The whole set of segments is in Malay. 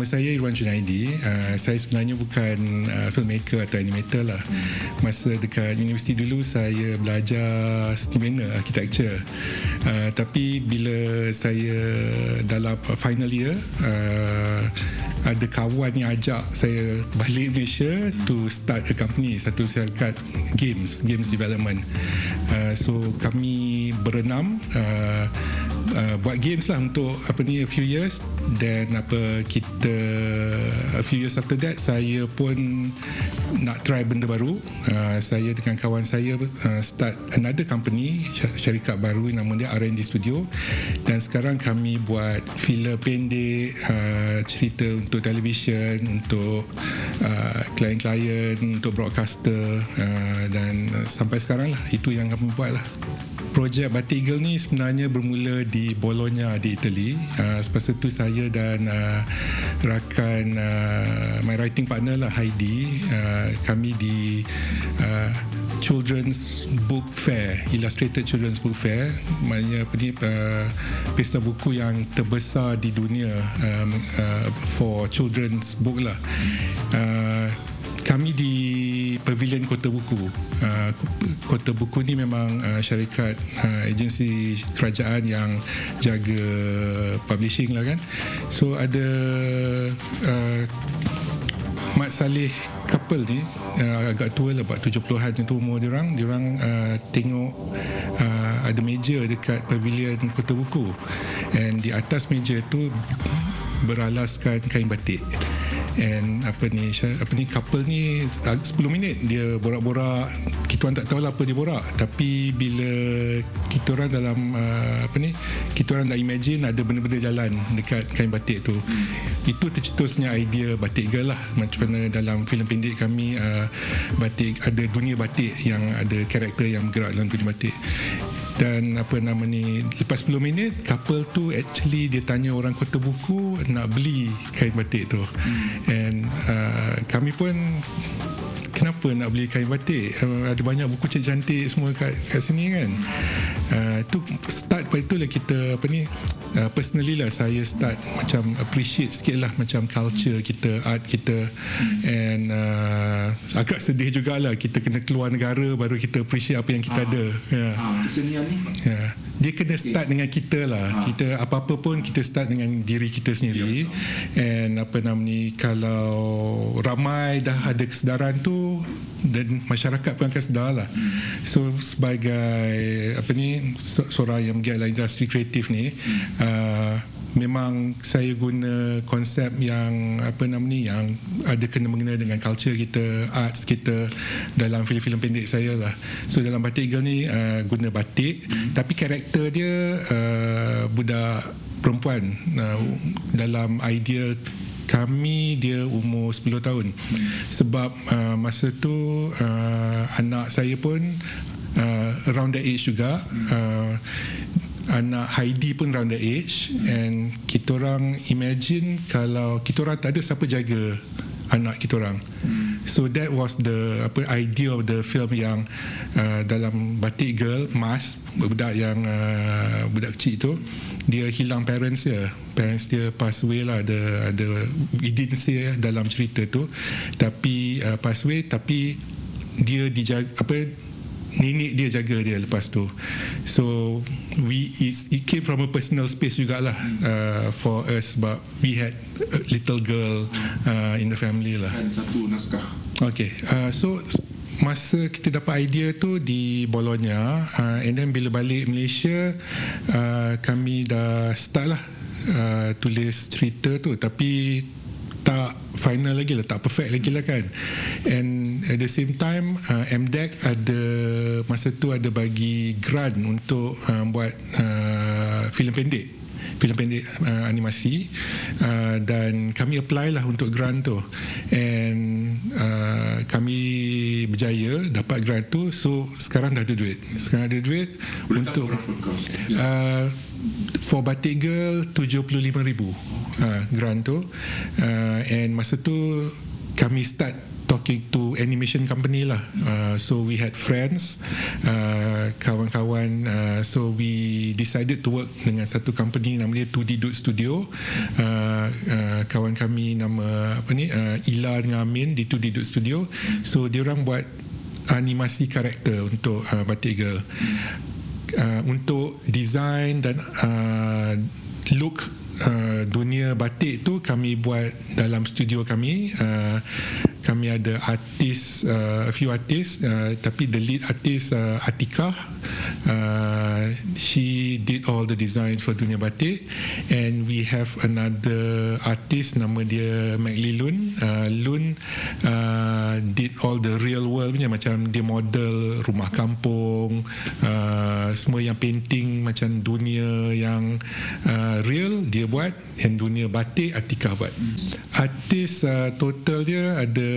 nama saya Irwan Junaidi. Uh, saya sebenarnya bukan uh, filmmaker atau animator lah. Masa dekat universiti dulu saya belajar seni architecture. Uh, tapi bila saya dalam final year uh, ada kawan yang ajak saya balik Malaysia to start a company satu syarikat games games development uh, so kami berenam uh, uh, buat games lah untuk apa ni a few years. Then apa kita a few years after that saya pun nak try benda baru. Uh, saya dengan kawan saya uh, start another company syarikat baru nama dia R&D Studio. Dan sekarang kami buat filem pendek uh, cerita untuk televisyen untuk uh, klien-klien untuk broadcaster uh, dan sampai sekarang lah itu yang kami buat lah projek Batik Girl ni sebenarnya bermula di Bologna di Italy. Uh, selepas itu saya dan uh, rakan uh, my writing partner lah Heidi, uh, kami di uh, Children's Book Fair, Illustrated Children's Book Fair, maknanya apa ni uh, pesta buku yang terbesar di dunia um, uh, for children's book lah. Uh, kami di Pavilion Kota Buku. Uh, Kota Buku ni memang uh, syarikat uh, agensi kerajaan yang jaga publishing lah kan. So ada uh, Mat Saleh couple ni uh, agak tua lah buat 70-an itu umur dia orang dia orang uh, tengok uh, ada meja dekat pavilion kota buku and di atas meja tu beralaskan kain batik and apa ni apa ni couple ni 10 minit dia borak-borak. Kita orang tak tahu lah apa dia borak. Tapi bila kita orang dalam uh, apa ni kita orang dah imagine ada benda-benda jalan dekat kain batik tu. Hmm. itu tercetusnya idea batik girl lah. Macam mana dalam filem pendek kami uh, batik ada dunia batik yang ada karakter yang bergerak dalam dunia batik dan apa nama ni lepas 10 minit couple tu actually dia tanya orang kota buku nak beli kain batik tu hmm. and uh, kami pun kenapa nak beli kain batik? Uh, ada banyak buku cantik-cantik semua kat, kat sini kan? Uh, tu start pada itulah kita apa ni uh, personally lah saya start macam appreciate sikit lah macam culture kita art kita. And uh, agak sedih jugalah kita kena keluar negara baru kita appreciate apa yang kita ha. ada. Yeah. ha, kesenian ni? Yeah dia kena start okay. dengan kita lah ha. kita apa-apa pun kita start dengan diri kita sendiri yeah. and apa nama ni kalau ramai dah ada kesedaran tu dan masyarakat pun akan sedar lah hmm. so sebagai apa ni seorang yang menggiat industri kreatif ni hmm. uh, memang saya guna konsep yang apa nama ni yang ada kena mengena dengan culture kita arts kita dalam filem-filem pendek saya lah. So dalam batik girl ni uh, guna batik. Hmm. tapi karakter dia uh, budak perempuan. Uh, dalam idea kami dia umur 10 tahun. Hmm. sebab uh, masa tu uh, anak saya pun uh, around that age juga uh, anak Heidi pun around the age and kita orang imagine kalau kita orang tak ada siapa jaga anak kita orang. So that was the apa idea of the film yang uh, dalam batik girl mas budak yang uh, budak kecil tu dia hilang parents dia. Parents dia pass away lah. Ada ada didn't say dalam cerita tu. Tapi uh, pass away tapi dia dijaga apa nenek dia jaga dia lepas tu. So we it, it came from a personal space jugalah uh, for us but we had a little girl uh, in the family lah. Satu naskah. Okay uh, so masa kita dapat idea tu di Bologna uh, and then bila balik Malaysia uh, kami dah start lah uh, tulis cerita tu. Tapi tak final lagi lah tak perfect lagi lah kan. And at the same time uh, MDEC ada masa tu ada bagi grant untuk uh, buat uh, filem pendek. Filem pendek uh, animasi. Uh, dan kami apply lah untuk grant tu. And uh, kami berjaya dapat grant tu. So sekarang dah ada duit. Sekarang ada duit Boleh untuk uh, for batik girl 75 ribu uh, grant tu. Uh, and masa tu kami start talking to animation company lah. Uh, so we had friends, uh, kawan-kawan. Uh, so we decided to work dengan satu company nama dia 2D Dude Studio. Uh, uh, kawan kami nama apa ni uh, Ila dengan Amin di 2D Dude Studio. So dia orang buat animasi karakter untuk uh, Batik Girl. Uh, untuk design dan uh, look uh, dunia batik tu kami buat dalam studio kami. Uh, kami ada artis uh, a few artis uh, tapi the lead artist uh, Atika. Uh, she did all the design for dunia batik. And we have another artist nama dia McLee Lun uh, Lun uh, did all the real world punya macam dia model rumah kampung uh, semua yang painting macam dunia yang uh, real dia buat and dunia batik Atika buat. Artis uh, total dia ada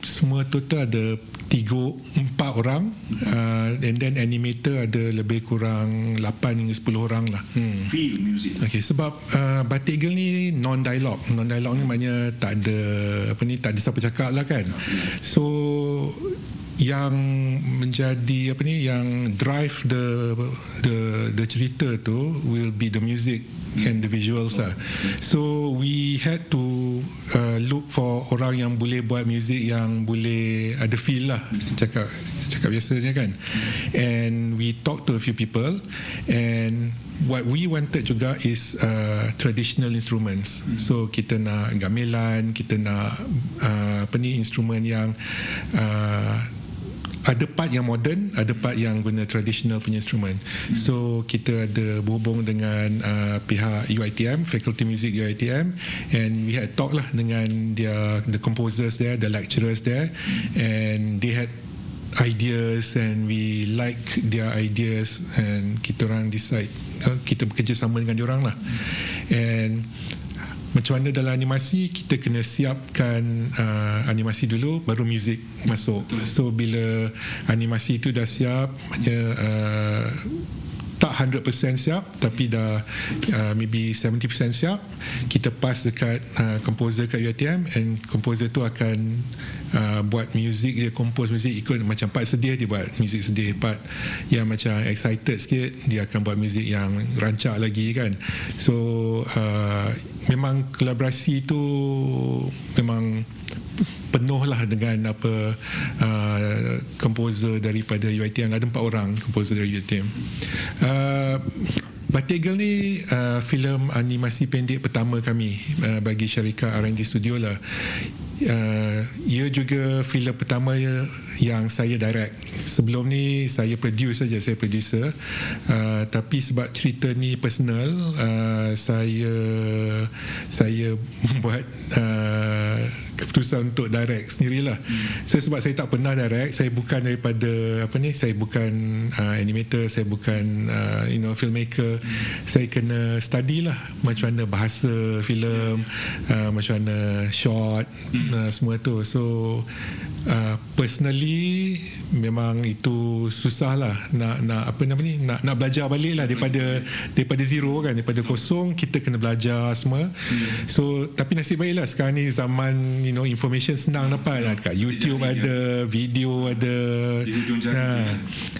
semua total ada tiga empat orang. Uh, and then animator ada lebih kurang 8 hingga 10 orang lah. Hmm. feel music. Okay, sebab uh, Batik Girl ni non dialog non dialog ni maknanya tak ada apa ni tak ada siapa cakap lah kan. So yang menjadi apa ni yang drive the the the cerita tu will be the music visuals lah. So we had to uh, look for orang yang boleh buat music yang boleh ada feel lah cakap cakap biasanya kan. And we talk to a few people and what we wanted juga is uh, traditional instruments. So kita nak gamelan, kita nak uh, apa ni instrumen yang uh, ada part yang modern, ada part yang guna traditional punya instrument. Hmm. So kita ada berhubung dengan uh, pihak UiTM, Faculty Music UiTM, and we had talk lah dengan dia, the composers there, the lecturers there, and they had ideas and we like their ideas and kita orang decide uh, kita bekerjasama dengan dia orang lah. And macam mana dalam animasi kita kena siapkan uh, animasi dulu baru muzik masuk. So bila animasi itu dah siap uh, tak 100% siap tapi dah uh, maybe 70% siap kita pass dekat uh, composer kat UiTM and composer tu akan uh, buat music dia compose music ikut macam part sedih dia buat music sedih. Part yang macam excited sikit dia akan buat music yang rancak lagi kan. So uh, memang kolaborasi tu memang penuh lah dengan apa uh, komposer daripada UiTM ada empat orang komposer dari UiTM uh, Batik Girl ni uh, filem animasi pendek pertama kami uh, bagi syarikat R&D Studio lah uh, ia juga filem pertama yang saya direct. Sebelum ni saya produce saja saya producer. Uh, tapi sebab cerita ni personal uh, saya saya buat uh, keputusan untuk direct sendirilah. Hmm. so sebab saya tak pernah direct saya bukan daripada apa ni saya bukan uh, animator saya bukan uh, you know filmmaker. Hmm. saya kena study lah macam mana bahasa filem uh, macam mana shot hmm uh, semua tu. So uh, personally memang itu susah lah nak nak apa nama ni nak nak belajar balik lah daripada daripada zero kan daripada kosong kita kena belajar semua. So tapi nasib baik lah sekarang ni zaman you know information senang dapat lah. Dekat YouTube ada video ada. Nah,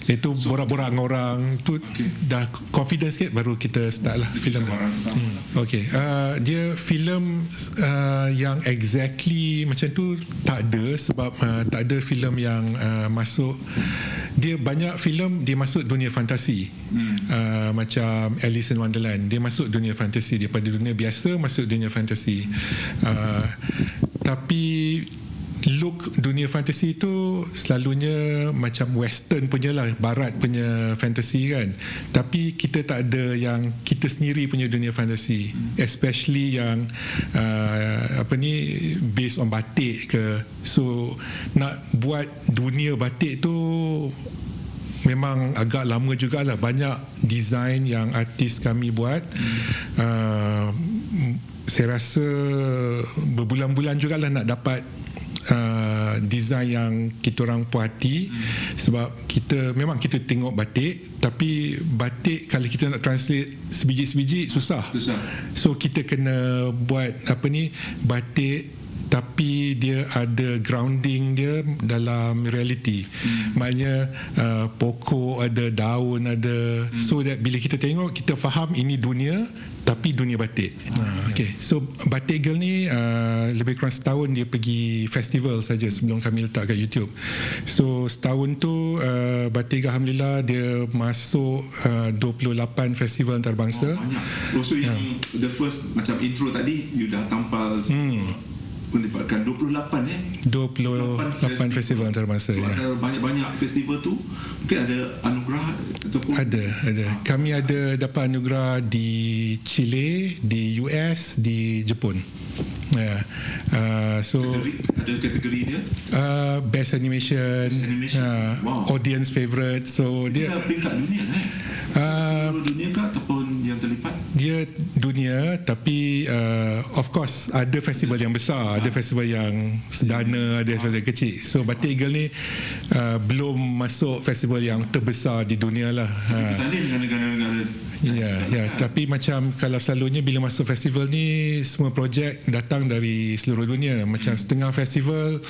itu borak-borak dengan orang tu dah confidence sikit baru kita start lah filem hmm. okay. Uh, dia filem uh, yang exactly macam tu tak ada sebab uh, tak ada filem yang uh, masuk. Dia banyak filem dia masuk dunia fantasi. Hmm. uh, macam Alice in Wonderland dia masuk dunia fantasi. Daripada dunia biasa masuk dunia fantasi. Uh, tapi look dunia fantasi itu selalunya macam western punya lah barat punya fantasi kan. Tapi kita tak ada yang kita sendiri punya dunia fantasi especially yang uh, apa ni based on batik ke. So nak buat dunia batik tu memang agak lama jugalah. Banyak design yang artis kami buat. Uh, saya rasa berbulan-bulan jugalah nak dapat uh, design yang kita orang puati hmm. sebab kita memang kita tengok batik tapi batik kalau kita nak translate sebiji-sebiji susah. susah so kita kena buat apa ni batik tapi dia ada grounding dia dalam reality hmm. maknanya uh, pokok ada daun ada hmm. so that bila kita tengok kita faham ini dunia tapi dunia batik. Uh, okay. So Batik Girl ni uh, lebih kurang setahun dia pergi festival saja sebelum kami letak kat YouTube. So setahun tu uh, Batik Girl Alhamdulillah dia masuk uh, 28 festival antarabangsa. Oh, banyak. Oh, so yang yeah. the first macam intro tadi you dah tampal hmm melibatkan 28 eh 28 festival, festival antarabangsa so, ya. banyak-banyak festival tu mungkin ada anugerah ataupun ada ada ha. kami ada dapat anugerah di Chile di US di Jepun Yeah. Uh, so kategori, ada kategori dia? Uh, best animation, best animation. Uh, wow. audience favorite. So dia, dia peringkat dunia eh. Dia dunia tapi uh, of course ada festival yang besar, ada festival yang sederhana, ada festival yang kecil. So Batik Eagle ni uh, belum masuk festival yang terbesar di dunia lah. Kita negara-negara Ya, ya. Tapi macam kalau selalunya bila masuk festival ni semua projek datang dari seluruh dunia. Macam setengah festival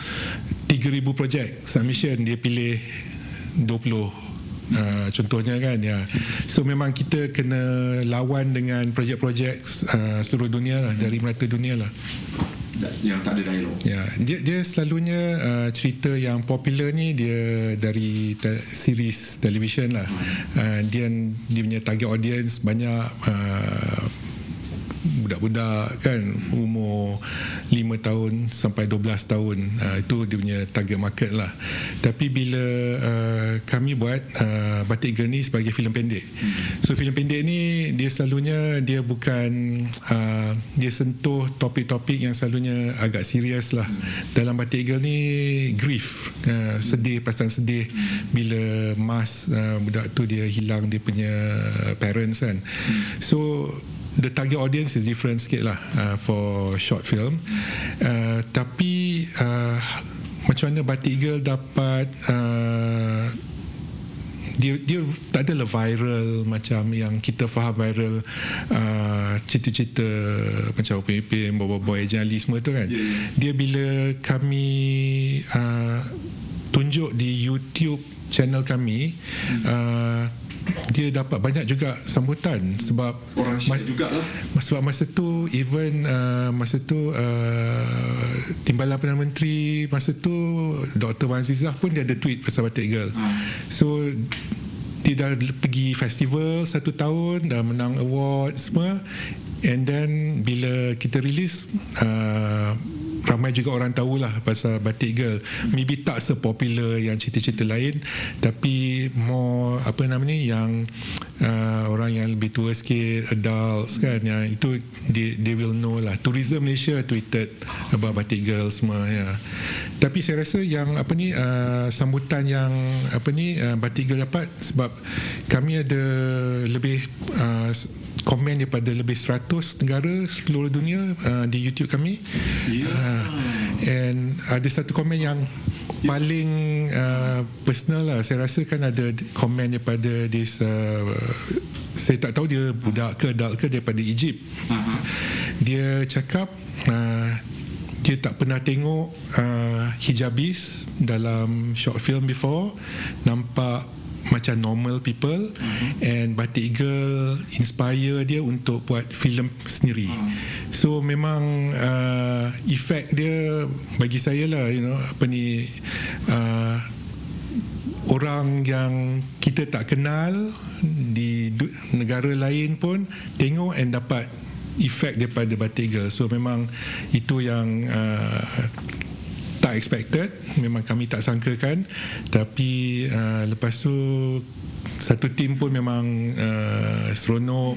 3000 projek submission dia pilih 20 Uh, contohnya kan ya so memang kita kena lawan dengan projek-projek uh, seluruh dunia lah dari merata dunia lah yang tak ada dialog. Ya, dia dia selalunya uh, cerita yang popular ni dia dari te- series television lah. Hmm. Uh, dia dia punya target audience banyak uh, budak-budak kan umur 5 tahun sampai 12 tahun. Uh, itu dia punya target market lah. Tapi bila uh, kami buat uh, Batik Girl ni sebagai filem pendek. So filem pendek ni dia selalunya dia bukan uh, dia sentuh topik-topik yang selalunya agak serius lah. Dalam Batik Girl ni grief uh, sedih perasaan sedih. Bila mas uh, budak tu dia hilang dia punya parents kan. So the target audience is different sikit lah uh, for short film. Uh, tapi uh, macam mana Batik Girl dapat uh, dia dia tak adalah viral macam yang kita faham viral uh, cerita-cerita macam OPP Bobo Boy Jali semua tu kan. Dia bila kami uh, tunjuk di YouTube channel kami uh, dia dapat banyak juga sambutan sebab orang mas, juga lah. sebab masa tu even uh, masa tu uh, timbalan perdana menteri masa tu Dr. Wan Zizah pun dia ada tweet pasal Batik Girl ha. so dia dah pergi festival satu tahun dah menang award semua and then bila kita release uh, ramai juga orang tahulah pasal Batik Girl maybe tak sepopular yang cerita-cerita lain tapi more apa nama ni yang uh, orang yang lebih tua sikit adults kan yang itu they, they will know lah tourism Malaysia tweeted about Batik Girl semua ya tapi saya rasa yang apa ni uh, sambutan yang apa ni uh, Batik Girl dapat sebab kami ada lebih uh, komen daripada lebih 100 negara seluruh dunia uh, di YouTube kami. Yeah. Uh, and ada satu komen yang paling uh, personal lah. Saya rasa kan ada komen daripada this uh, saya tak tahu dia budak ke adult ke daripada Egypt. Uh-huh. Dia cakap uh, dia tak pernah tengok uh, hijabis dalam short film before nampak macam normal people mm-hmm. and Batik Girl inspire dia untuk buat filem sendiri. Mm. So memang uh, efek dia bagi saya lah you know apa ni uh, orang yang kita tak kenal di negara lain pun tengok and dapat efek daripada Batik Girl. So memang itu yang uh, tak expected memang kami tak sangkakan tapi uh, lepas tu satu tim pun memang uh, seronok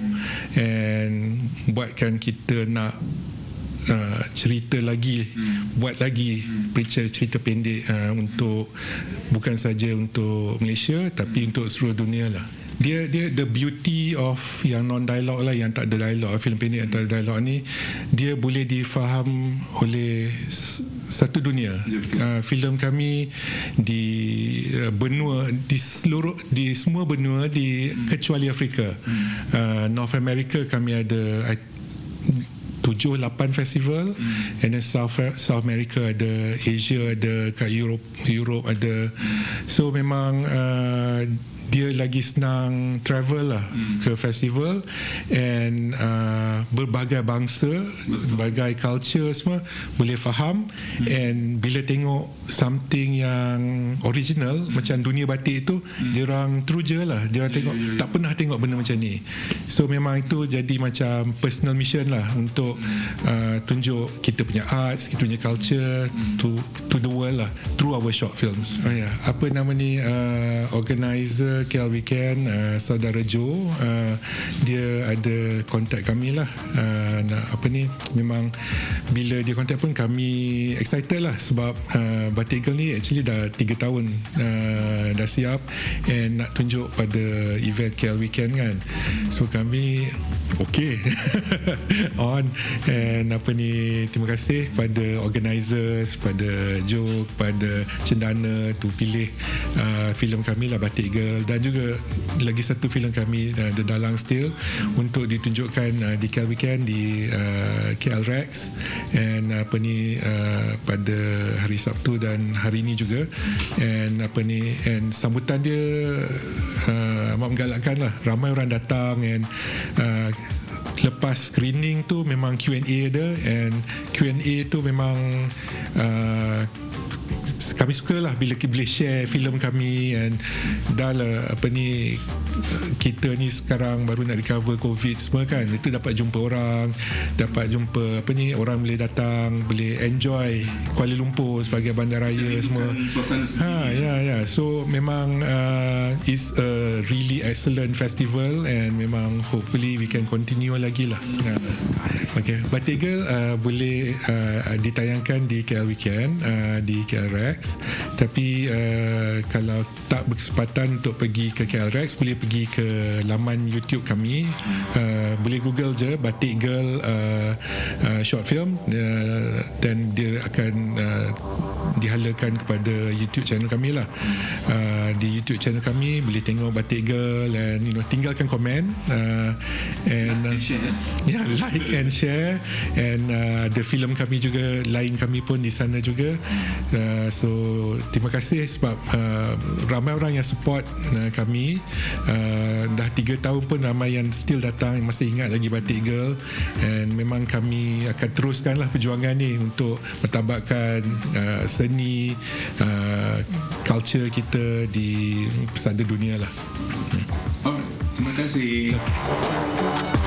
and buatkan kita nak uh, cerita lagi hmm. buat lagi hmm. cerita, cerita pendek uh, untuk bukan saja untuk Malaysia tapi untuk seluruh dunia lah dia dia the beauty of yang non dialog lah yang tak ada dialog filem pendek yang tak ada dialog ni dia boleh difaham oleh satu dunia uh, filem kami di uh, benua di seluruh di semua benua di hmm. kecuali Afrika hmm. uh, North America kami ada tujuh lapan festival mm. and then South South America ada Asia ada kat Europe Europe ada mm. so memang uh, dia lagi senang travel lah hmm. ke festival and uh, berbagai bangsa Betul. berbagai culture semua boleh faham hmm. and bila tengok something yang original hmm. macam dunia batik itu hmm. dia orang true je lah dia orang yeah, tengok yeah, yeah. tak pernah tengok benda macam ni so memang itu jadi macam personal mission lah untuk hmm. uh, tunjuk kita punya arts kita punya culture hmm. to to the world lah through our short films oh, yeah. apa nama ni uh, organizer KL Weekend uh, saudara Joe uh, dia ada kontak kami lah. Uh, nak apa ni memang bila dia kontak pun kami excited lah sebab uh, Batik Girl ni actually dah 3 tahun uh, dah siap and nak tunjuk pada event KL Weekend kan. So kami okay on. And apa ni terima kasih pada organisers pada Joe pada Cendana tu pilih uh, filem kami lah Batik Girl. Dan juga lagi satu filem kami uh, The Dalang Steel untuk ditunjukkan uh, di KL Weekend di uh, KL Rex. And apa ni uh, pada hari Sabtu dan hari ini juga. And apa ni and sambutan dia uh, amat menggalakkan lah. Ramai orang datang and uh, lepas screening tu memang Q&A ada and Q&A tu memang uh, kami suka lah bila kita boleh share filem kami and dah lah apa ni kita ni sekarang baru nak recover covid semua kan. Itu dapat jumpa orang dapat jumpa apa ni orang boleh datang boleh enjoy Kuala Lumpur sebagai bandaraya semua. ha ya ya. So memang uh, is a really excellent festival and memang hopefully we can continue lagi lah. Uh, okay. Batik Girl uh, boleh uh, ditayangkan di KL Weekend uh, di KL Rex. Tapi uh, kalau tak berkesempatan untuk pergi ke KL Rex boleh pergi ke laman YouTube kami. Uh, boleh google je Batik Girl uh, uh, short film. Uh, dan dia akan uh, dihalakan kepada YouTube channel kami lah. Uh, di YouTube channel kami boleh tengok Batik Girl and you know tinggalkan komen. Uh, and uh, yeah like and share. And uh, the film kami juga lain kami pun di sana juga. Uh, so terima kasih sebab uh, ramai orang yang support uh, kami uh, dah 3 tahun pun ramai yang still datang masih ingat lagi Batik Girl and memang kami akan teruskanlah perjuangan ni untuk bertabakkan uh, seni uh, culture kita di pesada dunia lah. Alright, terima kasih. Okay.